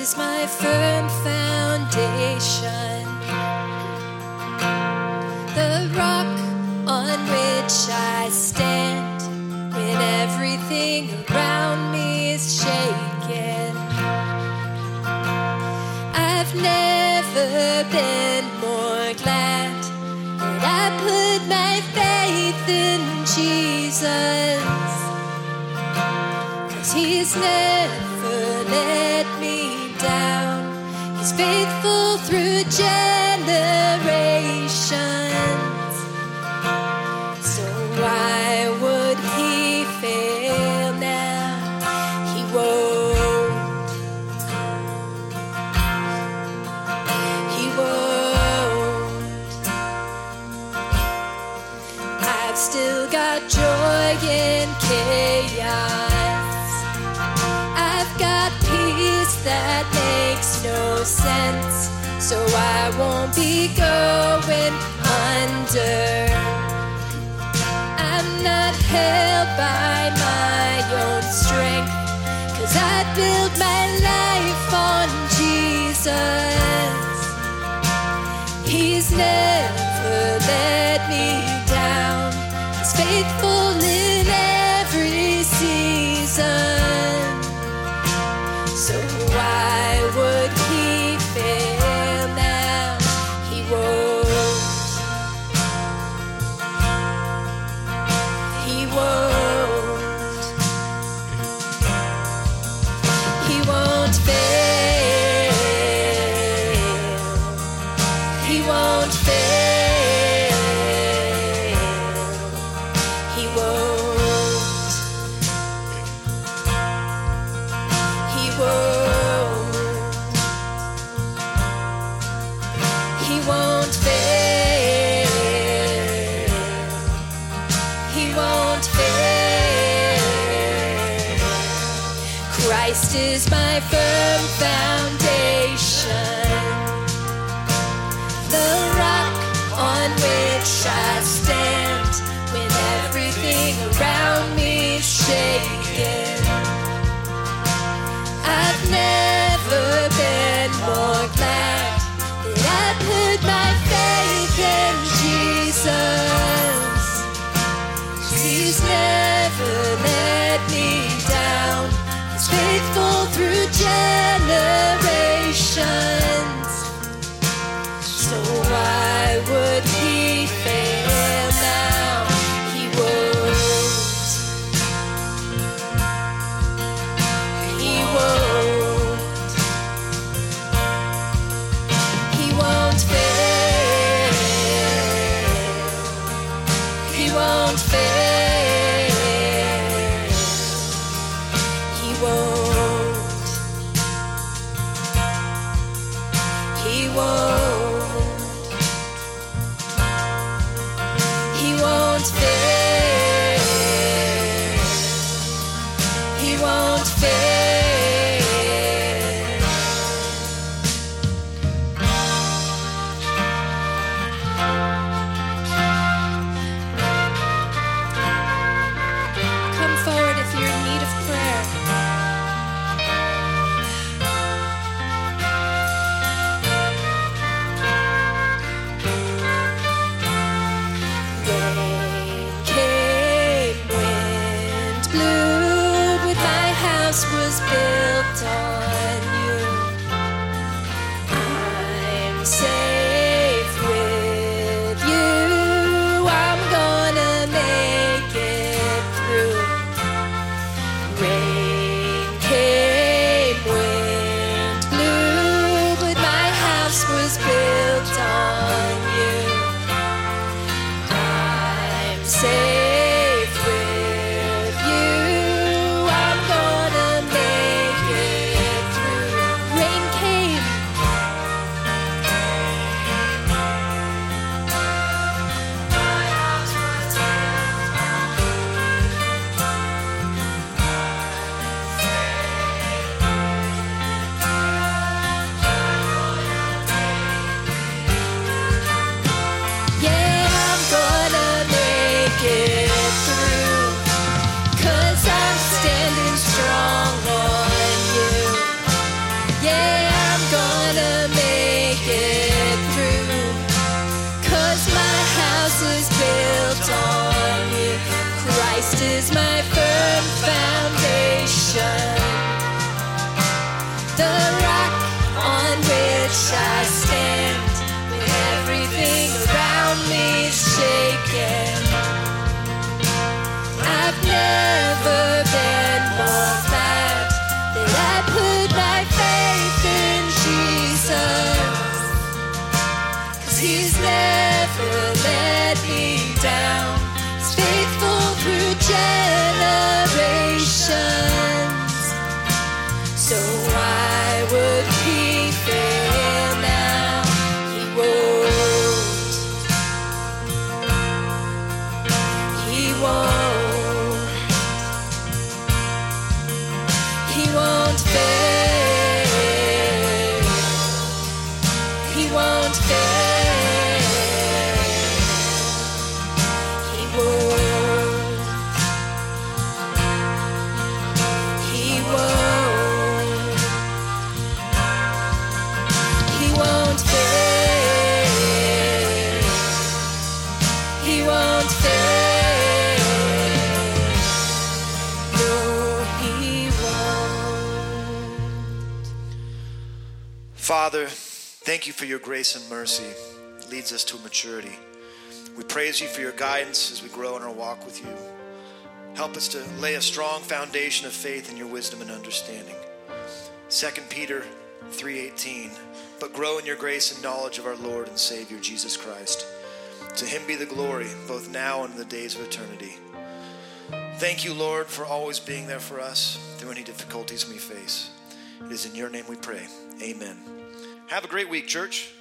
is my firm foundation, the rock on which I stand when everything around me is shaken. I've never been more glad that I put my faith in Jesus. Cause he's never He's faithful through generations. So why would he fail now? He won't. He won't. I've still got joy in chaos. So I won't be going under. I'm not held by my own strength. Cause I build my life on Jesus. He's never let me down. He's faithful Christ is my firm foundation. The rock on which I stand when everything around me is generations. blue, but my house was built on. Won't fail. He won't fail. Father, thank you for your grace and mercy. It leads us to maturity. We praise you for your guidance as we grow in our walk with you. Help us to lay a strong foundation of faith in your wisdom and understanding. 2 Peter 3:18 But grow in your grace and knowledge of our Lord and Savior Jesus Christ. To him be the glory both now and in the days of eternity. Thank you, Lord, for always being there for us through any difficulties we face. It is in your name we pray. Amen. Have a great week, church.